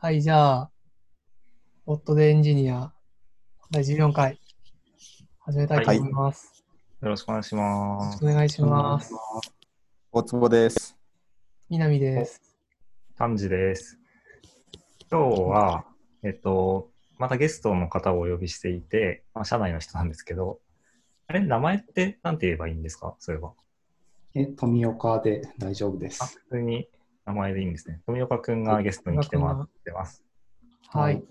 はい、じゃあ、オットでエンジニア第14回始めたいと思います。よろしくお願いしよろます。しくお願いします。大坪です。南です。丹治です。今日は、えっと、またゲストの方をお呼びしていて、まあ、社内の人なんですけど、あれ、名前って何て言えばいいんですか？そういえば。え、富岡で大丈夫であ、す。普通に名前でいいんですね。富岡くんがゲストに来てもらってます。はい。よ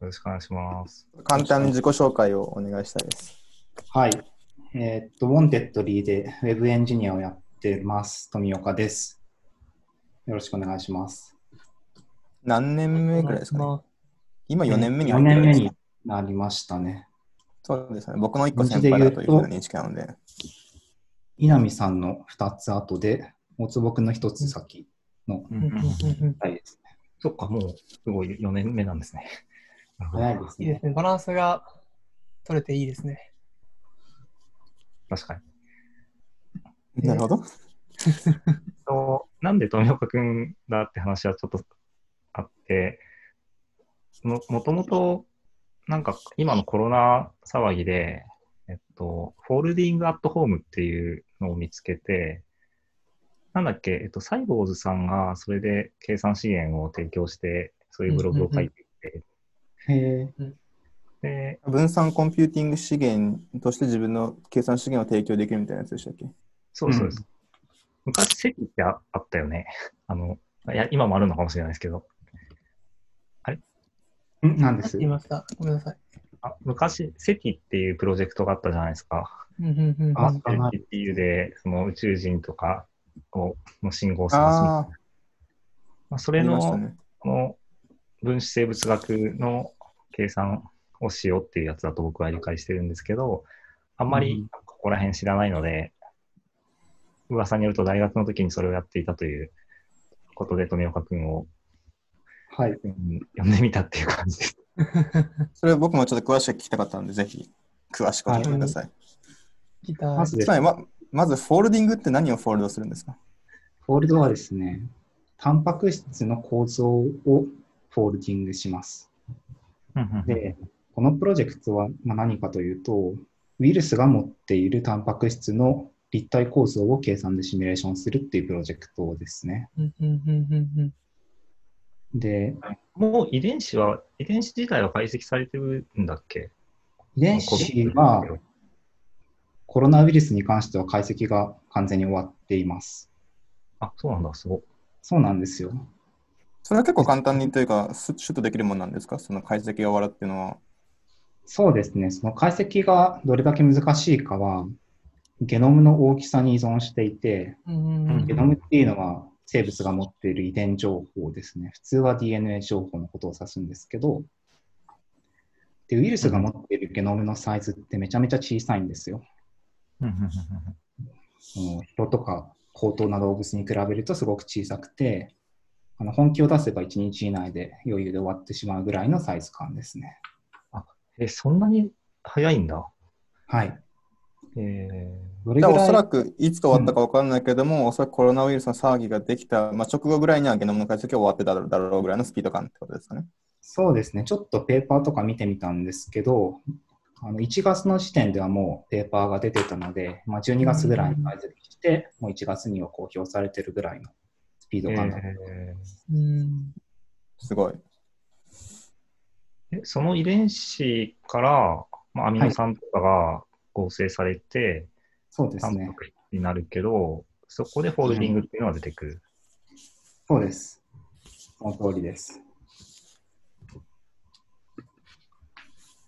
ろしくお願いします。簡単に自己紹介をお願いしたいです。はい。えーっと、ウォンテッドリーでウェブエンジニアをやってます。富岡です。よろしくお願いします。何年目ぐらいですかね？ま今4年目に4入ってるんですか年目になりましたね。そうですね。僕の1個先輩だというふうな認識なので。稲見さんの2つ後で、大坪君の1つ先のうんうんうんうん回ですね。そっか、もうすごい4年目なんですね。なるほど早いですね。いいですね。バランスが取れていいですね。確かに。なるほど。となんで富岡くんだって話はちょっとあって、ももともと、なんか今のコロナ騒ぎで、えっと、 Folding@home っていうのを見つけて、なんだっけ、えっと、サイボウズさんがそれで計算資源を提供して、そういうブログを書いていて、へえ。で、分散コンピューティング資源として自分の計算資源を提供できるみたいなやつでしたっけ？そうそうです。昔、 SETI ってああったよね。あの、いや、今もあるのかもしれないですけど、ん何です言いました。ごめんなさい。あ昔、セティっていうプロジェクトがあったじゃないですか。うんうんうんうんあセティっていうで、その宇宙人とかをの信号を探すみたいなあまあ、それの,、ね。この分子生物学の計算をしようっていうやつだと僕は理解してるんですけど、あんまりうんここら辺知らないので、噂によると大学の時にそれをやっていたということで、富岡君をはい。うん呼んでみたっていう感じです。それ僕もちょっと詳しく聞きたかったので、ぜひ詳しく教えてください。ギターまずつまりま、まずフォールディングって何をフォールドするんですか？フォールドはですね、タンパク質の構造をフォールディングします。で、このプロジェクトはまあ何かというと、ウイルスが持っているタンパク質の立体構造を計算でシミュレーションするっていうプロジェクトですね。うんうんうんうんうん。で、もう遺伝子は、遺伝子自体は解析されてるんだっけ？遺伝子はコロナウイルスに関しては解析が完全に終わっています。あ、そうなんだ、すごい。そうなんですよ。それは結構簡単にというか、すシュッとできるものなんですか？その解析が終わるっていうのは。そうですね。その解析がどれだけ難しいかは、ゲノムの大きさに依存していて、ゲノムっていうのは生物が持っている遺伝情報ですね。普通は DNA 情報のことを指すんですけど、でウイルスが持っているゲノムのサイズってめちゃめちゃ小さいんですよ。その人とか高等な動物に比べるとすごく小さくて、あの本気を出せば1日以内で余裕で終わってしまうぐらいのサイズ感ですね。え、そん。なに早いん。だ。はい。えじゃあどれぐらいおそらくいつか終わったか分からないけれども、おそらくコロナウイルスの騒ぎができた、まあ、直後ぐらいにはゲノムの解析が終わってただろうぐらいのスピード感ってことですかね。そうですね。ちょっとペーパーとか見てみたん。ですけど、あの1月の時点ではもうペーパーが出てたので、まあ、12月ぐらいに解析して、もう1月には公表されてるぐらいのスピーード感だと。えうんすごい。ーえその遺伝子から、まあ、アミノ酸とかが合成されて、そうですねタンパ。ク質になるけど、そこでフォールディングっていうのが出てくる。そうです。その通りです。まず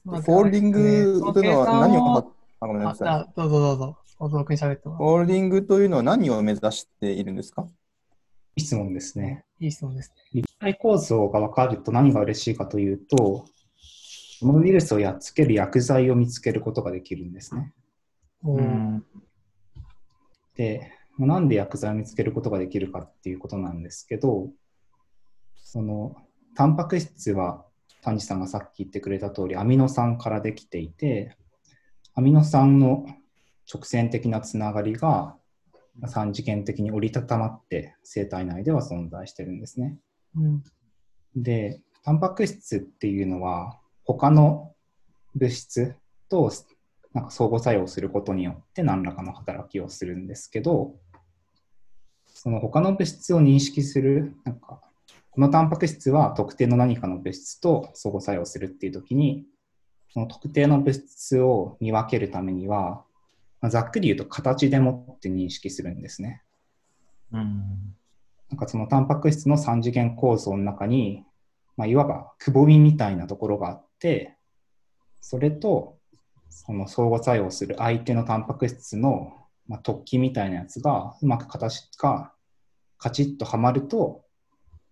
フォールディングというのは何を、あごめんなさい。どうぞどうぞ。大友君喋ってもらうフォールディングというのは何を目指しているんですか？いい質問ですね。いい質問ですね。立体構造が分かると何が嬉しいかというと、そのウイルスをやっつける薬剤を見つけることができるんですね。うんで、なんで薬剤を見つけることができるかっていうことなんですけど、その、タンパク質は、谷さんがさっき言ってくれた通り、アミノ酸からできていて、アミノ酸の直線的なつながりが、3次元的に折りたたまって生体内では存在してるんですね。うんで、タンパク質っていうのは、他の物質となんか相互作用することによって何らかの働きをするんですけど、その他の物質を認識する、なんか、このタンパク質は特定の何かの物質と相互作用するっていうときに、その特定の物質を見分けるためには、まあ、ざっくり言うと形でもって認識するんですね。うん。なんかそのタンパク質の3次元構造の中に、まあ、いわばくぼみみたいなところがあって、それとその相互作用する相手のタンパク質の、まあ、突起みたいなやつがうまく形がカチッとはまると、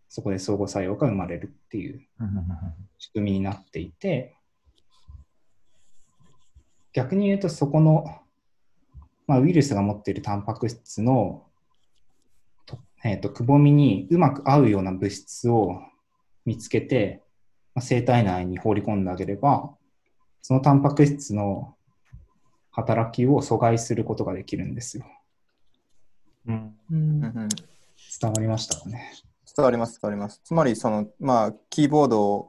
そこで相互作用が生まれるっていう仕組みになっていて、逆に言うとそこの、まあ、ウイルスが持っているタンパク質のえーと、くぼみにうまく合うような物質を見つけて、まあ、生体内に放り込んであげれば、そのタンパク質の働きを阻害することができるんですよ。うん、伝わりましたかね？伝わります、伝わります。つまり、その、まあ、キーボード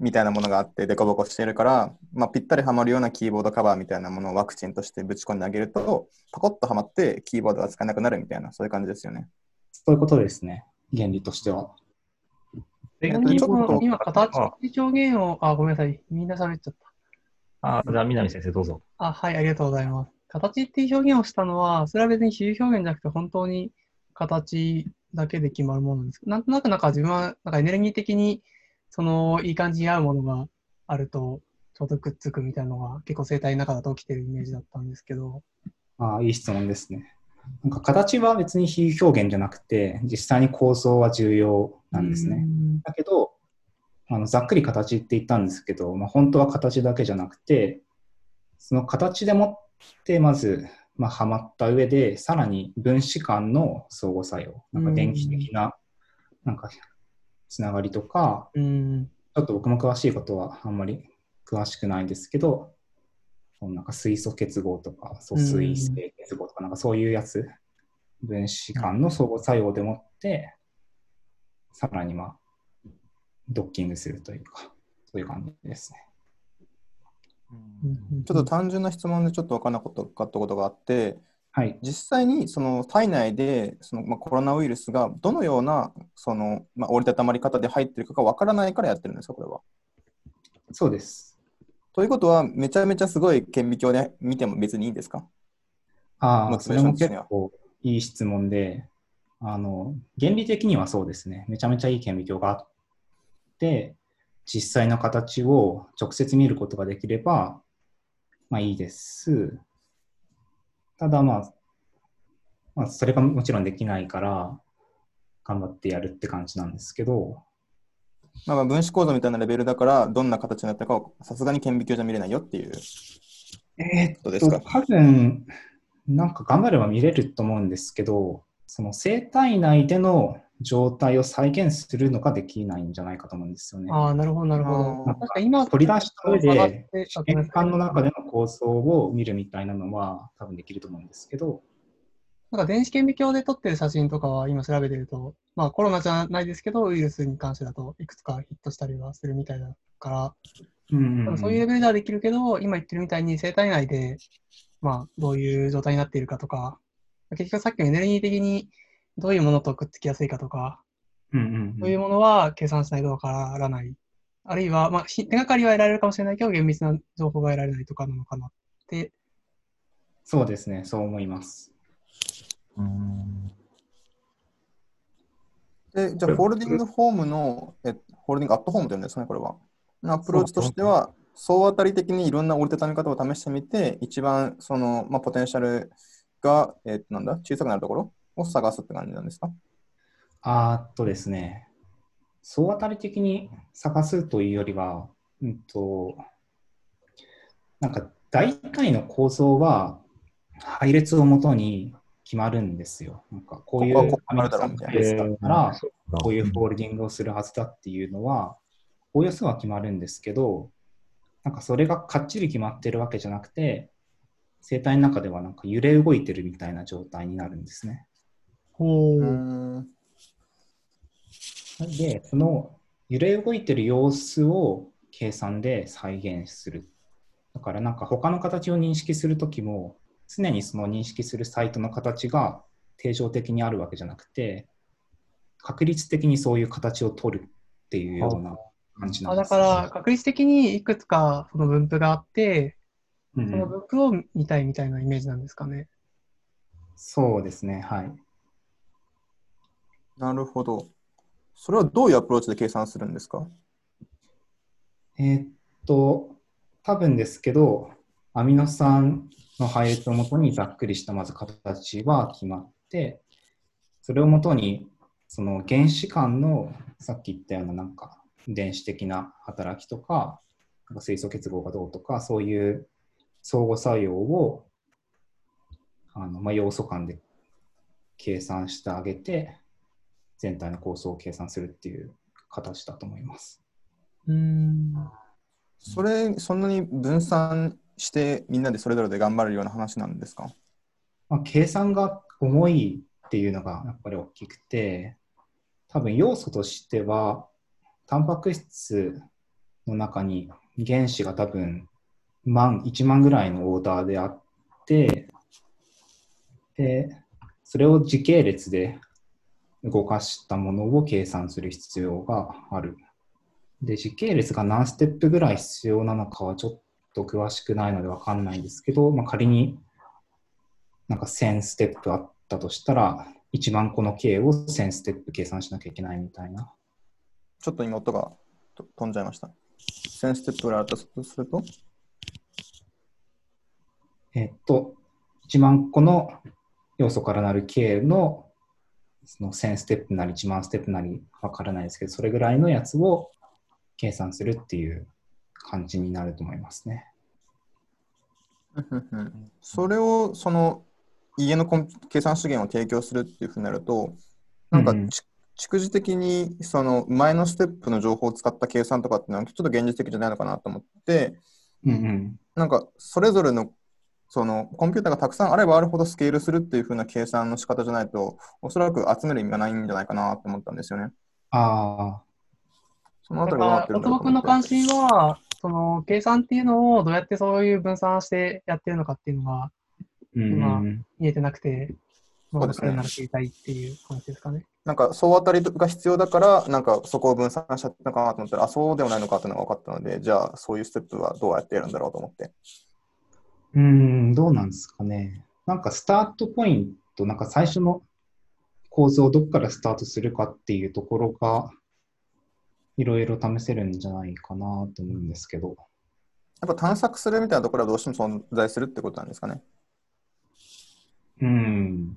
みたいなものがあって、デコボコしているから、まあ、ぴったりはまるようなキーボードカバーみたいなものをワクチンとしてぶち込んであげると、パコッとはまって、キーボードが使えなくなるみたいな、そういう感じですよね。そういうことですね、原理としては。今、形で表現を、あ、ごめんなさい、みんな喋っちゃった。あ、じゃあ、南先生、どうぞ。あ、はい、ありがとうございます。形っていう表現をしたのは、それは別に比喩表現じゃなくて、本当に形だけで決まるものなんですなんとなくなんか自分はなんかエネルギー的にそのいい感じに合うものがあるとちょうどくっつくみたいなのが結構生態の中だと起きてるイメージだったんですけど。ああ、いい質問ですね。なんか形は別に比喩表現じゃなくて、実際に構造は重要なんですね。だけど、あのざっくり形って言ったんですけど、まあ、本当は形だけじゃなくて、その形でもってまず、まあ、はまった上で、さらに分子間の相互作用、なんか電気的な、なんか、つながりとか、ちょっと僕も詳しいことはあんまり詳しくないんですけど、なんか水素結合とか素水性結合とか、なんかそういうやつ、分子間の相互作用でもって、さらにまあ、ドッキングするというか、そういう感じですね。ちょっと単純な質問でちょっと分からなかったことがあって、はい、実際にその体内でその、まあ、コロナウイルスがどのようなその、まあ、折りたたまり方で入っているかが分からないからやってるんですか、これは？そうです。ということは、めちゃめちゃすごい顕微鏡で見ても別にいいんですか？ああ、それも結構いい質問で、あの、原理的にはそうですね。めちゃめちゃいい顕微鏡があって、実際の形を直接見ることができれば、まあいいです。ただまあ、まあ、それがもちろんできないから、頑張ってやるって感じなんですけど、まあ、まあ分子構造みたいなレベルだから、どんな形になったかをさすがに顕微鏡じゃ見れないよっていう。えー、っと、多分、なんか頑張れば見れると思うんですけど、その生体内での状態を再現するのができないんじゃないかと思うんですよね。ああ、なるほど、なるほど。なんか今取り出した上で、試験管の中での構造を見るみたいなのは多分できると思うんですけど、なんか電子顕微鏡で撮ってる写真とかは今調べてると、まあコロナじゃないですけど、ウイルスに関してだといくつかヒットしたりはするみたいだから、うんうん、そういうレベルではできるけど、今言ってるみたいに生体内で、まあどういう状態になっているかとか、結局さっきのエネルギー的にどういうものとくっつきやすいかとか、うんうんうん、そういうものは計算しないとわからない。あるいは、まあ、手がかりは得られるかもしれないけど、厳密な情報が得られないとかなのかなって。そうですね、そう思います。で、じゃあ、ホールディングホームの、えホールディングアットホームというんですね、これは。アプローチとしては、総当たり的にいろんな折りたたみ方を試してみて、一番その、まあ、ポテンシャルが、えー、なんだ、小さくなるところを探すって感じなんですか？あっとですね、総当たり的に探すというよりは、うんと、なんか大体の構造は配列をもとに決まるんですよ。なんかこういうアミノ酸ベースだったら、こういうフォールディングをするはずだっていうのは、おおよそは決まるんですけど、なんかそれがかっちり決まってるわけじゃなくて、生体の中ではなんか揺れ動いてるみたいな状態になるんですね。ほう。で、その揺れ動いてる様子を計算で再現する。だからなんか他の形を認識するときも、常にその認識するサイトの形が定常的にあるわけじゃなくて、確率的にそういう形を取るっていうような感じなんです、ね、だから確率的にいくつかその分布があって、うん、その分布を見たいみたいなイメージなんですかね。そうですね、はい。なるほど。それはどういうアプローチで計算するんですか？えー、っと、多分ですけど、アミノ酸の配列をもとにざっくりしたまず形は決まって、それをもとにその原子間のさっき言ったようななんか電子的な働きとか、なんか水素結合がどうとか、そういう相互作用をあの、まあ、要素間で計算してあげて、全体の構想を計算するっていう形だと思います。うんそれ、そんなに分散してみんなでそれぞれで頑張るような話なんですか、まあ、計算が重いっていうのがやっぱり大きくて、多分要素としては、タンパク質の中に原子が多分万、1万ぐらいのオーダーであって、で、それを時系列で動かしたものを計算する必要がある。で、時系列が何ステップぐらい必要なのかはちょっと詳しくないのでわかんないんですけど、まあ、仮になんか1000ステップあったとしたら、1万個の K を1000ステップ計算しなきゃいけないみたいな。ちょっと今音が飛んじゃいました。1000ステップぐらいあったとすると？えっと、1万個の要素からなる K のその1000ステップなり1万ステップなりわからないですけど、それぐらいのやつを計算するっていう感じになると思いますね。それをその家の計算資源を提供するっていうふうになると、なんか、逐次的にその前のステップの情報を使った計算とかっていうのはちょっと現実的じゃないのかなと思って、うんうん、なんかそれぞれのそのコンピューターがたくさんあればあるほどスケールするっていうふうな計算の仕方じゃないと、おそらく集める意味がないんじゃないかなと思ったんですよね。ああ。そのあたりは大友君の関心は、その計算っていうのをどうやってそういう分散してやってるのかっていうのが、今見えてなくて、そうですね。なら知りたいっていう話ですかね。なんか総当たりが必要だから、なんかそこを分散しちゃったのかなと思ったら、あ、そうではないのかっていうのが分かったので、じゃあそういうステップはどうやってやるんだろうと思って。うん、どうなんですかね。なんかスタートポイント、なんか最初の構造をどこからスタートするかっていうところが、いろいろ試せるんじゃないかなと思うんですけど。やっぱ探索するみたいなところはどうしても存在するってことなんですかね。うん。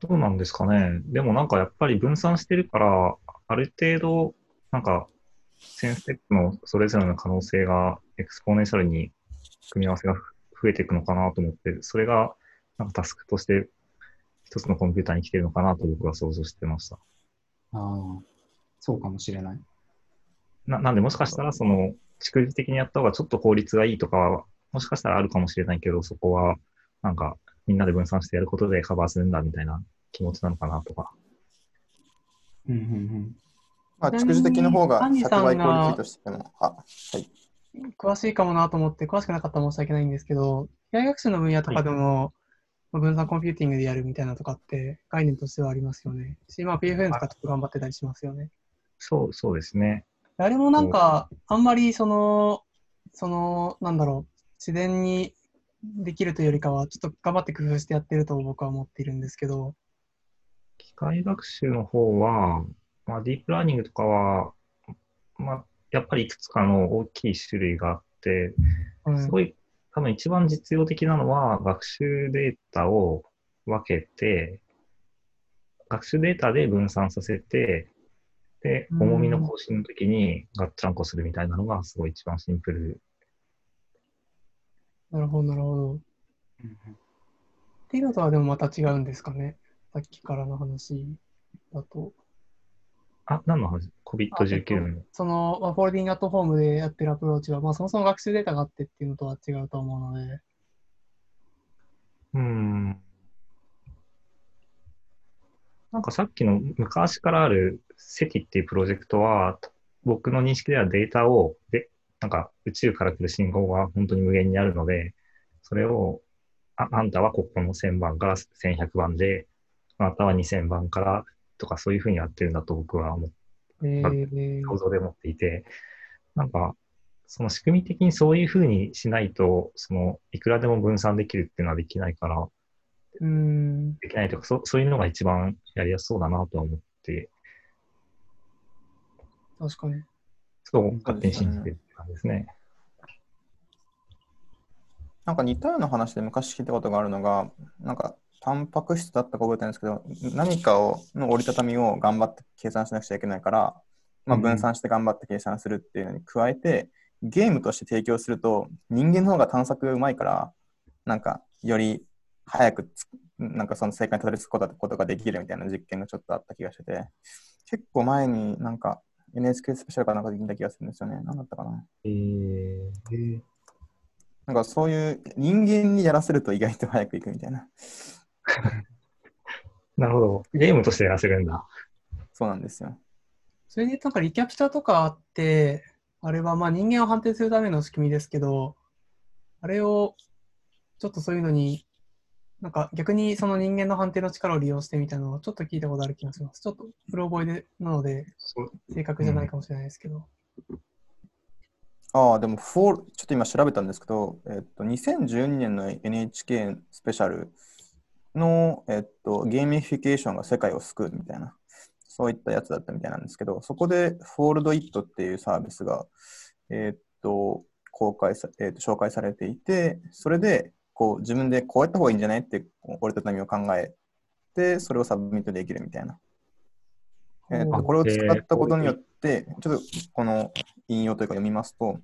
どうなんですかね。でもなんかやっぱり分散してるから、ある程度、なんか、1000ステップのそれぞれの可能性が exponential に組み合わせが増えていくのかなと思って、それがなんかタスクとして一つのコンピューターに来てるのかなと僕は想像してました。ああ、そうかもしれない。ななんでもしかしたらその蓄積的にやった方がちょっと効率がいいとかはもしかしたらあるかもしれないけど、そこはなんかみんなで分散してやることでカバーするんだみたいな気持ちなのかなとか。うんうんうん。まあ、蓄積的の方が100倍クオリティとしても。あ、はい。詳しいかもなと思って、詳しくなかったら申し訳ないんですけど、AI 学習の分野とかでも、はい、分散コンピューティングでやるみたいなとかって概念としてはありますよね。し、まあ、PFN とかちょっと頑張ってたりしますよね。そう、そうですね。あれもなんか、あんまりその、その、なんだろう、自然にできるというよりかは、ちょっと頑張って工夫してやってると僕は思っているんですけど。機械学習の方は、まあ、ディープラーニングとかは、まあ、やっぱりいくつかの大きい種類があって、すごい、多分一番実用的なのは、学習データを分けて、学習データで分散させて、で、重みの更新の時にガッチャンコするみたいなのがすごい一番シンプル。なるほど、なるほど。っていうのとはでもまた違うんですかね？さっきからの話だと。あ、何の話 ?COVID-19 の。その、まあ、 Folding@home でやってるアプローチは、まあ、そもそも学習データがあってっていうのとは違うと思うので。うん。なんかさっきの昔からある SETI っていうプロジェクトは、僕の認識ではデータを、で、なんか宇宙から来る信号が本当に無限にあるので、それを、ああんたはここの1000番から1100番で、あなたは2000番からとかそういうふうにやってるんだと僕は思っえー、想像で持っていて、なんか、その仕組み的にそういうふうにしないと、その、いくらでも分散できるっていうのはできないから、うん。できないとか、そそういうのが一番やりやすそうだなとは思って、確かに。そう勝手に信じてるって感じですね。なんか似たような話で昔聞いたことがあるのが、なんかタンパク質だったか覚えてないんですけど、何かをの折りたたみを頑張って計算しなくちゃいけないから、まあ、うん分散して頑張って計算するっていうのに加えて、ゲームとして提供すると人間の方が探索がうまいから、なんかより早くつなんかその正解にたどり着くことができるみたいな実験がちょっとあった気がしてて、結構前になんか NHK スペシャルかなんかで聞いた気がするんですよね。何だったかな。えー、なんかそういう人間にやらせると意外と早くいくみたいな。なるほど。ゲームとしてやらせるんだ。そうなんですよ。それでなんかリキャプチャーとかあって、あれはまあ人間を判定するための仕組みですけど、あれをちょっとそういうのに、なんか逆にその人間の判定の力を利用してみたのをちょっと聞いたことある気がします。ちょっとプロ覚えでなのでそう正確じゃないかもしれないですけど。ああ、でもフォール、ちょっと今調べたんですけど、えっと、2012年の NHK スペシャルの、えっと、ゲーミフィケーションが世界を救うみたいな、そういったやつだったみたいなんですけど、そこで Foldit っていうサービスが、えっと、公開さ、えっと、紹介されていて、それで、こう、自分でこうやった方がいいんじゃないって折りたたみを考えて、それをサブミットできるみたいな。えっと、これを使ったことによって、ちょっとこの引用というか読みますと、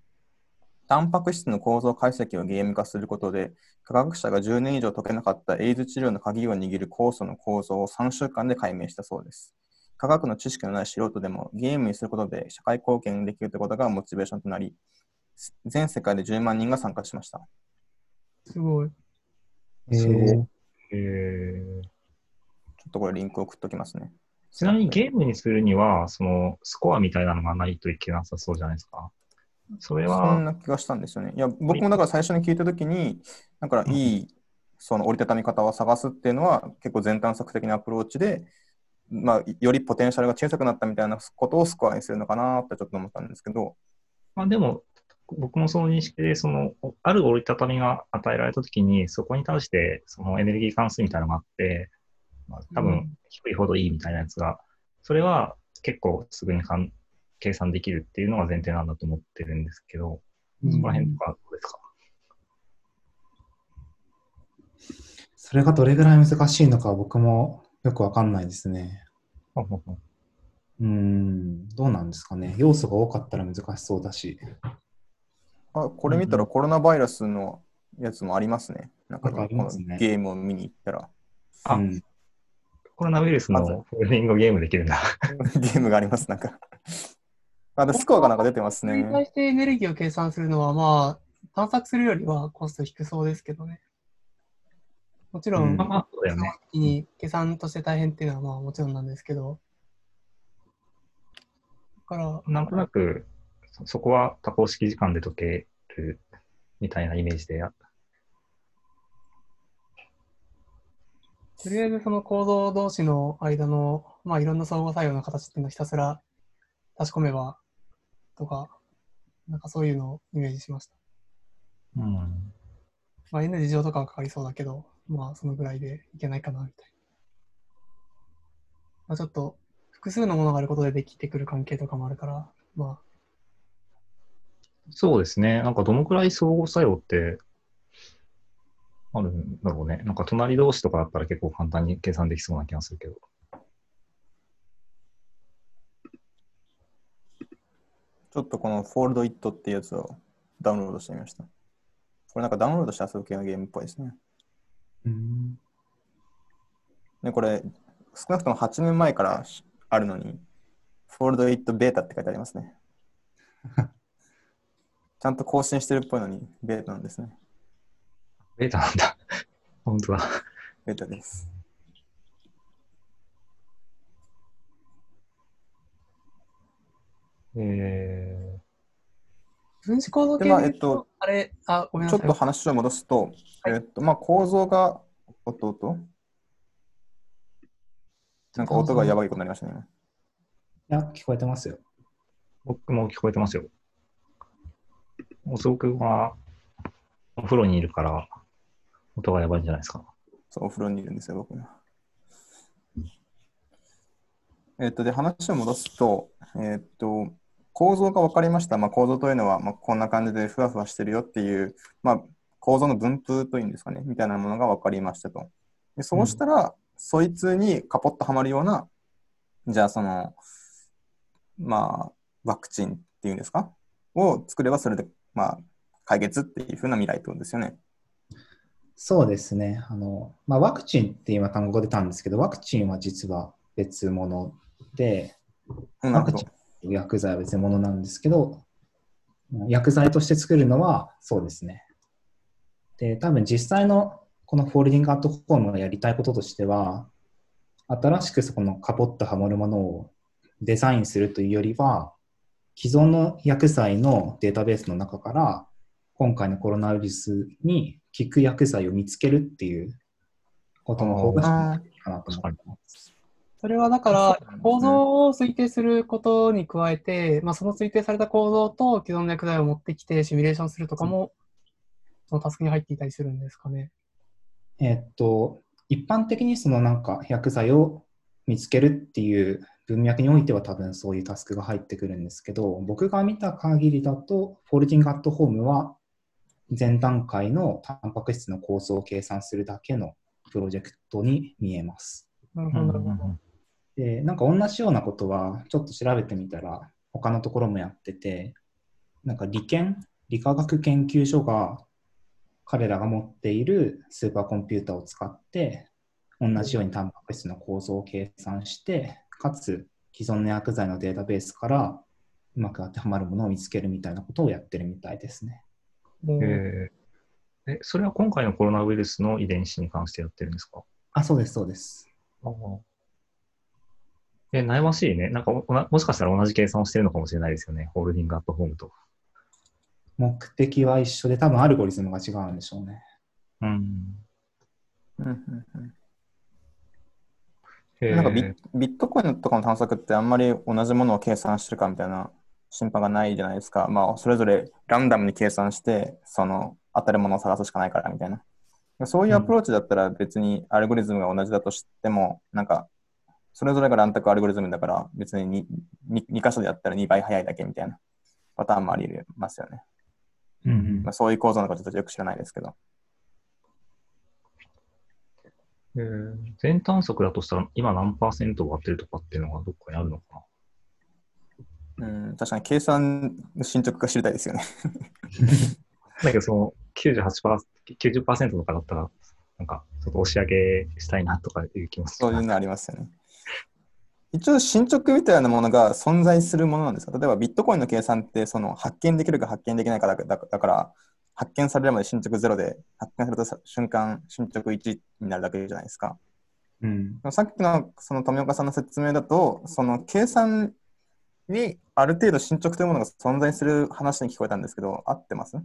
タンパク質の構造解析をゲーム化することで、科学者が10年以上解けなかったエイズ治療の鍵を握る酵素の構造を3週間で解明したそうです。科学の知識のない素人でもゲームにすることで社会貢献できるということがモチベーションとなり、全世界で10万人が参加しました。すごい。すごいえーえーちょっとこれリンク送っときますね。ちなみにゲームにするには、そのスコアみたいなのがないといけなさそうじゃないですか？それそんは、な気がしたんですよね。いや、僕もだから最初に聞いたときに、だからいいその折りたたみ方を探すっていうのは結構全探索的なアプローチで、まあ、よりポテンシャルが小さくなったみたいなことをスコアにするのかなってちょっと思ったんですけど、まあでも、僕もその認識で、その、ある折りたたみが与えられたときに、そこに対して、そのエネルギー関数みたいなのがあって、まあ、多分うん、低いほどいいみたいなやつが、それは結構すぐにかん計算できるっていうのが前提なんだと思ってるんですけど、そこら辺とかどうですか、それがどれぐらい難しいのか僕もよくわかんないですね。うーん、どうなんですかね。要素が多かったら難しそうだし。あこれ見たらコロナバイラスのやつもありますね。なんかゲームを見に行ったら、あうん、コロナウイルスのフォルディングゲームできるんだ。ゲームがあります、なんか。あとスコアがなんか出てますそれに対ね。してエネルギーを計算するのは、まあ、探索するよりはコスト低そうですけどね。もちろん、うんそうだよね。一気に計算として大変っていうのはまあもちろんなんですけど。だから、なんとなく、そそこは多項式時間で解けるみたいなイメージでやっとりあえずその構造同士の間の、まあいろんな相互作用の形っていうのをひたすら差し込めばとか、なんかそういうのをイメージしました。うん。まあ N 事情とかはかかりそうだけど、まあそのぐらいでいけないかなみたいな。まあちょっと複数のものがあることでできてくる関係とかもあるから、まそうですね。なんかどのくらい相互作用ってあるんだろうね。なんか隣同士とかだったら結構簡単に計算できそうな気がするけど。ちょっとこの Fold It っていうやつをダウンロードしてみました。これなんかダウンロードして遊ぶ系のゲームっぽいですね。うんで、これ少なくとも8年前からあるのに、Fold It Beta って書いてありますね。ちゃんと更新してるっぽいのに、ベータなんですね。ベータなんだ。本当だ。ベータです。え分子構造系でまあえっとあれ、あ、ごめんちょっなさい。と話を戻すと、はいえっと、まあ、構造が、おっとおっとなんか音がやばいことになりましたね。今いや、聞こえてますよ。僕も聞こえてますよ。おそくんはお風呂にいるから音がやばいんじゃないですか。そう、お風呂にいるんですよ、僕今。えっと、で、話を戻すと、えっと、構造が分かりました。まあ、構造というのは、まあ、こんな感じでふわふわしてるよっていう、まあ、構造の分布というんですかね、みたいなものが分かりましたと。でそうしたら、そいつにカポッとはまるような、じゃあ、その、まあ、ワクチンっていうんですか？を作れば、それで、まあ、解決っていうふうな未来ってことですよね。そうですね。あの、まあ、ワクチンって今単語出たんですけど、ワクチンは実は別物で、うんなるほど。薬剤は別物なんですけど、薬剤として作るのはそうですね。で、多分実際のこの Folding@home がやりたいこととしては、新しくそこのカポッとはまるものをデザインするというよりは、既存の薬剤のデータベースの中から、今回のコロナウイルスに効く薬剤を見つけるっていうことの方があいいかなと思ってます。それはだから構造を推定することに加えて、まあ、その推定された構造と既存の薬剤を持ってきてシミュレーションするとかも、そのタスクに入っていたりするんですかね。えっと、一般的にそのなんか薬剤を見つけるっていう文脈においては多分そういうタスクが入ってくるんですけど、僕が見た限りだと、フォールディングアットホームは前段階のタンパク質の構造を計算するだけのプロジェクトに見えます。なるほど、なるほど。で、なんか同じようなことはちょっと調べてみたら他のところもやってて、なんか理研、理化学研究所が彼らが持っているスーパーコンピューターを使って同じようにタンパク質の構造を計算して、かつ既存の薬剤のデータベースからうまく当てはまるものを見つけるみたいなことをやってるみたいですね。えーえ、それは今回のコロナウイルスの遺伝子に関してやってるんですか？あ、そうです、そうです。え、悩ましいね。なんかおな、もしかしたら同じ計算をしてるのかもしれないですよね。ホールディングアットホームと。目的は一緒で多分アルゴリズムが違うんでしょうね。うん。うんうんうんなんかビビットコインとかの探索ってあんまり同じものを計算してるかみたいな心配がないじゃないですか。まあ、それぞれランダムに計算して、その当たるものを探すしかないからみたいな。そういうアプローチだったら別にアルゴリズムが同じだとしても、なんか、それぞれが乱択アルゴリズムだから別に 2, 2, 箇所でやったら2倍早いだけみたいなパターンもありますよね。うんうんまあ、そういう構造のことちょっとよく知らないですけど。えー全探索だとしたら、今何パーセント終わってるとかっていうのがどっかにあるのかな？うん、確かに計算の進捗が知りたいですよね。だけど、その98%、90%とかだったら、なんか、ちょっと押し上げしたいなとかいう気もする。そういうのありますよね。一応進捗みたいなものが存在するものなんですか？例えばビットコインの計算ってその発見できるか発見できないかだだだから発見されるまで進捗0で発見された瞬間進捗1になるだけじゃないですか。うん。さっきのその富岡さんの説明だとその計算にある程度進捗というものが存在する話に聞こえたんですけど合ってます？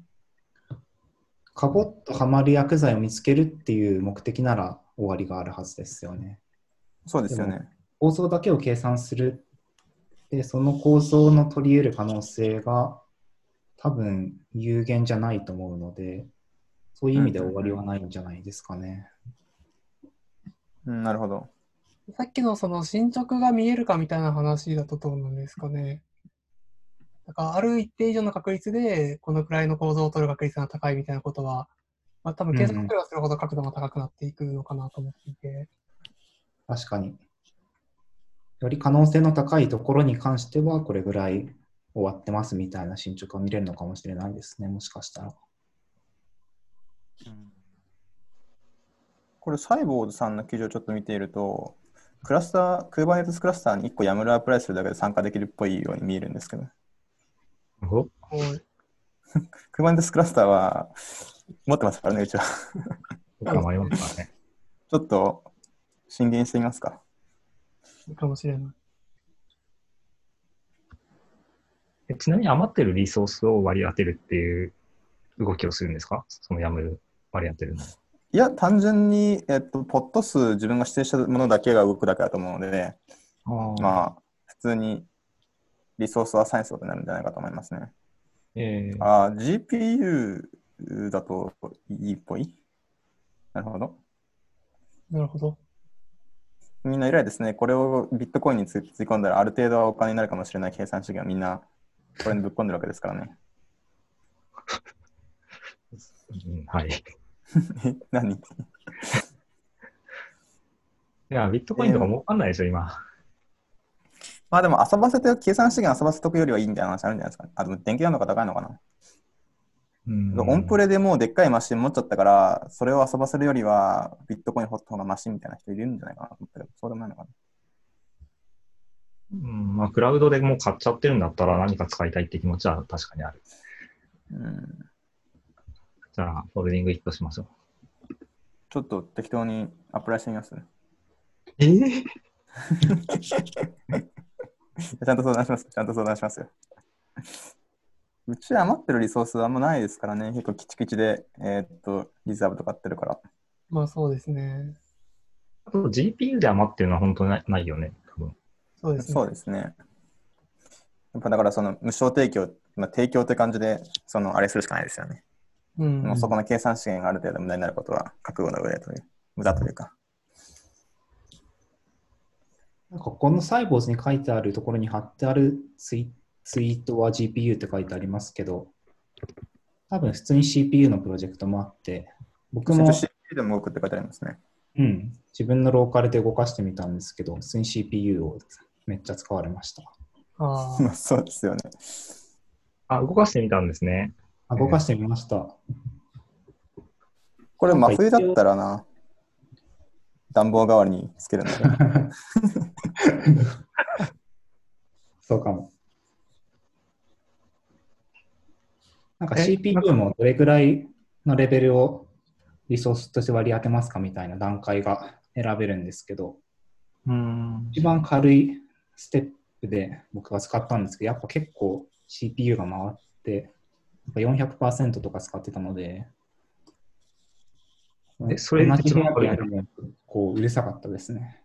カボッとはまる薬剤を見つけるっていう目的なら終わりがあるはずですよね。そうですよでね。構造だけを計算する。で、その構造の取り得る可能性が多分有限じゃないと思うので、そういう意味で終わりはないんじゃないですかね。うん、なるほど。さっきのその進捗が見えるかみたいな話だとどうなんですかね。だからある一定以上の確率でこのくらいの構造を取る確率が高いみたいなことは、まあ、多分計算すればするほど角度が高くなっていくのかなと思っていて。確かに。より可能性の高いところに関しては、これぐらい終わってますみたいな進捗が見れるのかもしれないですね、もしかしたら。これ、サイボーズさんの記事をちょっと見ていると、クラスター、Kubernetes クラスターに1個 YAML アプライするだけで参加できるっぽいように見えるんですけど、お？は い Kubernetes クラスターは持ってますからね、うちは。ちょっと進言してみますか。いいかもしれない。えちなみに余ってるリソースを割り当てるっていう動きをするんですか？そのやむ割り当てるの。いや、単純に、えっと、ポット数、自分が指定したものだけが動くだけだと思うので、あまあ、普通にリソースはサイエンスになるんじゃないかと思いますね。えーあー GPU だといいっぽい？なるほど。なるほど。みんな偉いですね。これをビットコインにつつぎ込んだら、ある程度はお金になるかもしれない計算式がみんなこれにぶっ込んでるわけですからね。うんはい。い え何？や、ビットコインとか儲かんないでしょ、今。まあでも遊ばせて、計算資源遊ばせておくよりはいいみたいな話あるんじゃないですか、ね。あ、でも電気代の方が高いのかな。うんオンプレでもうでっかいマシン持っちゃったから、それを遊ばせるよりはビットコイン掘った方がマシンみたいな人いるんじゃないかなと思ったけど、そうでもないのかな。うん、まあ、クラウドでもう買っちゃってるんだったら何か使いたいって気持ちは確かにある。うん。じゃあ、ホールディングヒットしましょう。ちょっと適当にアップライしてみます。え？ー、ちゃんと相談します。ちゃんと相談しますよ。うち余ってるリソースあんまないですからね。結構キチキチで、えーっと、リザーブとかってるから。まあそうですね。あと GPU で余ってるのは本当にないないよね、多分。そうですね。そうですね。やっぱだからその無償提供、まあ、提供って感じで、そのあれするしかないですよね。うん。もうそこの計算資源がある程度無駄になることは覚悟の上という、無駄というか。なんかこのサイボーズに書いてあるところに貼ってあるツイツイートは GPU って書いてありますけど、多分普通に CPU のプロジェクトもあって、僕も、CPU でも動くって書いてありますね。うん、自分のローカルで動かしてみたんですけど、普通に CPU をめっちゃ使われました。あ あそうですよね。あ、動かしてみたんですね。あ動かしてみました。これ真冬だったらな、暖房代わりにつけるんだけど。そうかも。なんかえ？CPU もどれくらいのレベルをリソースとして割り当てますかみたいな段階が選べるんですけど、うん。一番軽いステップで僕が使ったんですけど、やっぱ結構 CPU が回って、400%とか使ってたので、えそれ同じ部屋でやるのこううるさかったですね。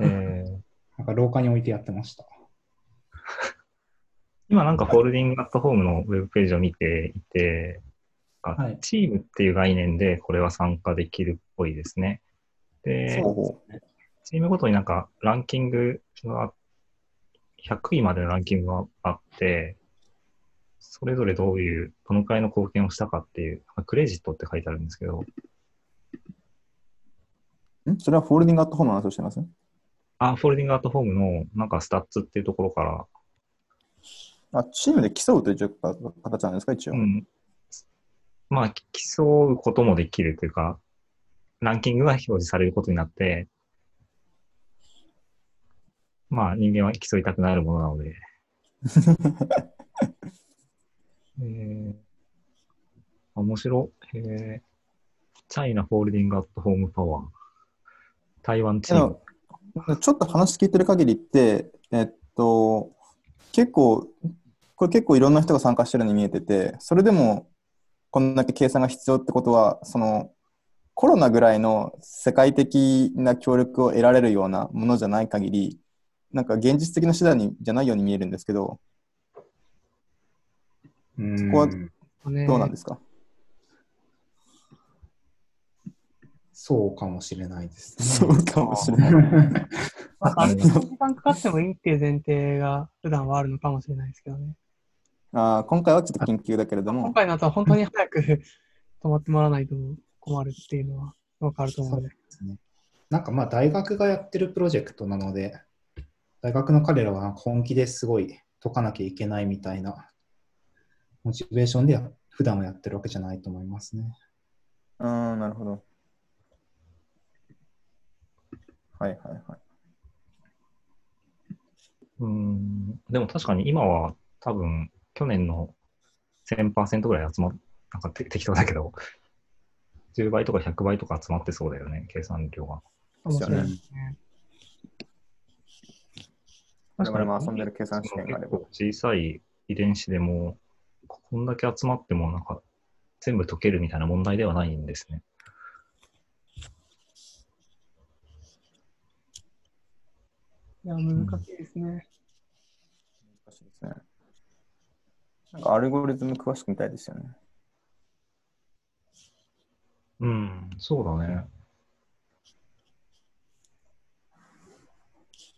えー なんか廊下に置いてやってました。今なんかホールディングアットホームのウェブページを見ていて、あはいチームっていう概念でこれは参加できるっぽいですね。で、チームごとになんかランキングが、100位までのランキングがあって、それぞれどういう、どのくらいの貢献をしたかっていう、クレジットって書いてあるんですけど、うん？それは Folding@home の話をしてます？あ、 Folding@home のなんか stats っていうところから、あ、チームで競うという形なんですか、一応。うん。まあ、競うこともできるというか、ランキングが表示されることになって、まあ、人間は競いたくなるものなので。えー、面白。えー、チャイナ・フォールディング・アット・ホーム・パワー。台湾チーム。ちょっと話聞いてる限りって、えっと、結構、これ結構いろんな人が参加してるように見えてて、それでもこんだけ計算が必要ってことは、そのコロナぐらいの世界的な協力を得られるようなものじゃない限り、なんか現実的な手段にじゃないように見えるんですけど、うんこはねどうなんですか、そうかもしれないですね。そうかもしれない。まあ、あ時間かかってもいいっていう前提が普段はあるのかもしれないですけどね。あー今回はちょっと緊急だけれども、今回の後は本当に早く 止まってもらわないと困るっていうのはわかると思うので。ですね。なんかまあ大学がやってるプロジェクトなので、大学の彼らは本気ですごい解かなきゃいけないみたいなモチベーションでや普段はやってるわけじゃないと思いますね。うーん、なるほど。はいはいはい。うん。でも確かに今は多分、去年の1000%ぐらい集まっ、なんかて適当だけど、10倍とか100倍とか集まってそうだよね、計算量が。かもしれないですね。我々も遊んでる計算試験があれば小さいリ遺伝子でも、こんだけ集まっても、なんか、全部解けるみたいな問題ではないんですね。いや、難しいですね。難しいですね。なんかアルゴリズム詳しくみたいですよね。うん、そうだね。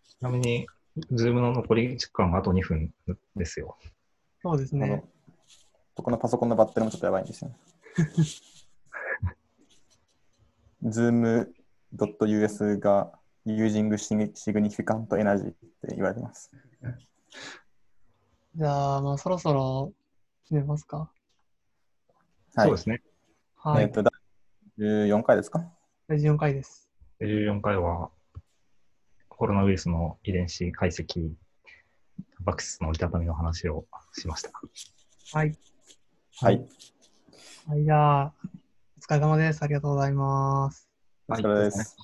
ちなみに、ズームの残り時間があと2分ですよ。そうですね。このパソコンのバッテリーもちょっとやばいんですよね。Zoom.us が using significant energy って言われてます。じゃあ、まあ、そろそろ決めますか。はい。そうですね。はい。えっ、と、第14回ですか？第14回です。14回は、コロナウイルスの遺伝子解析、バクシスの折りたたみの話をしました。はい。はい。はい、じゃあ、お疲れ様です。ありがとうございます。お疲れ様です。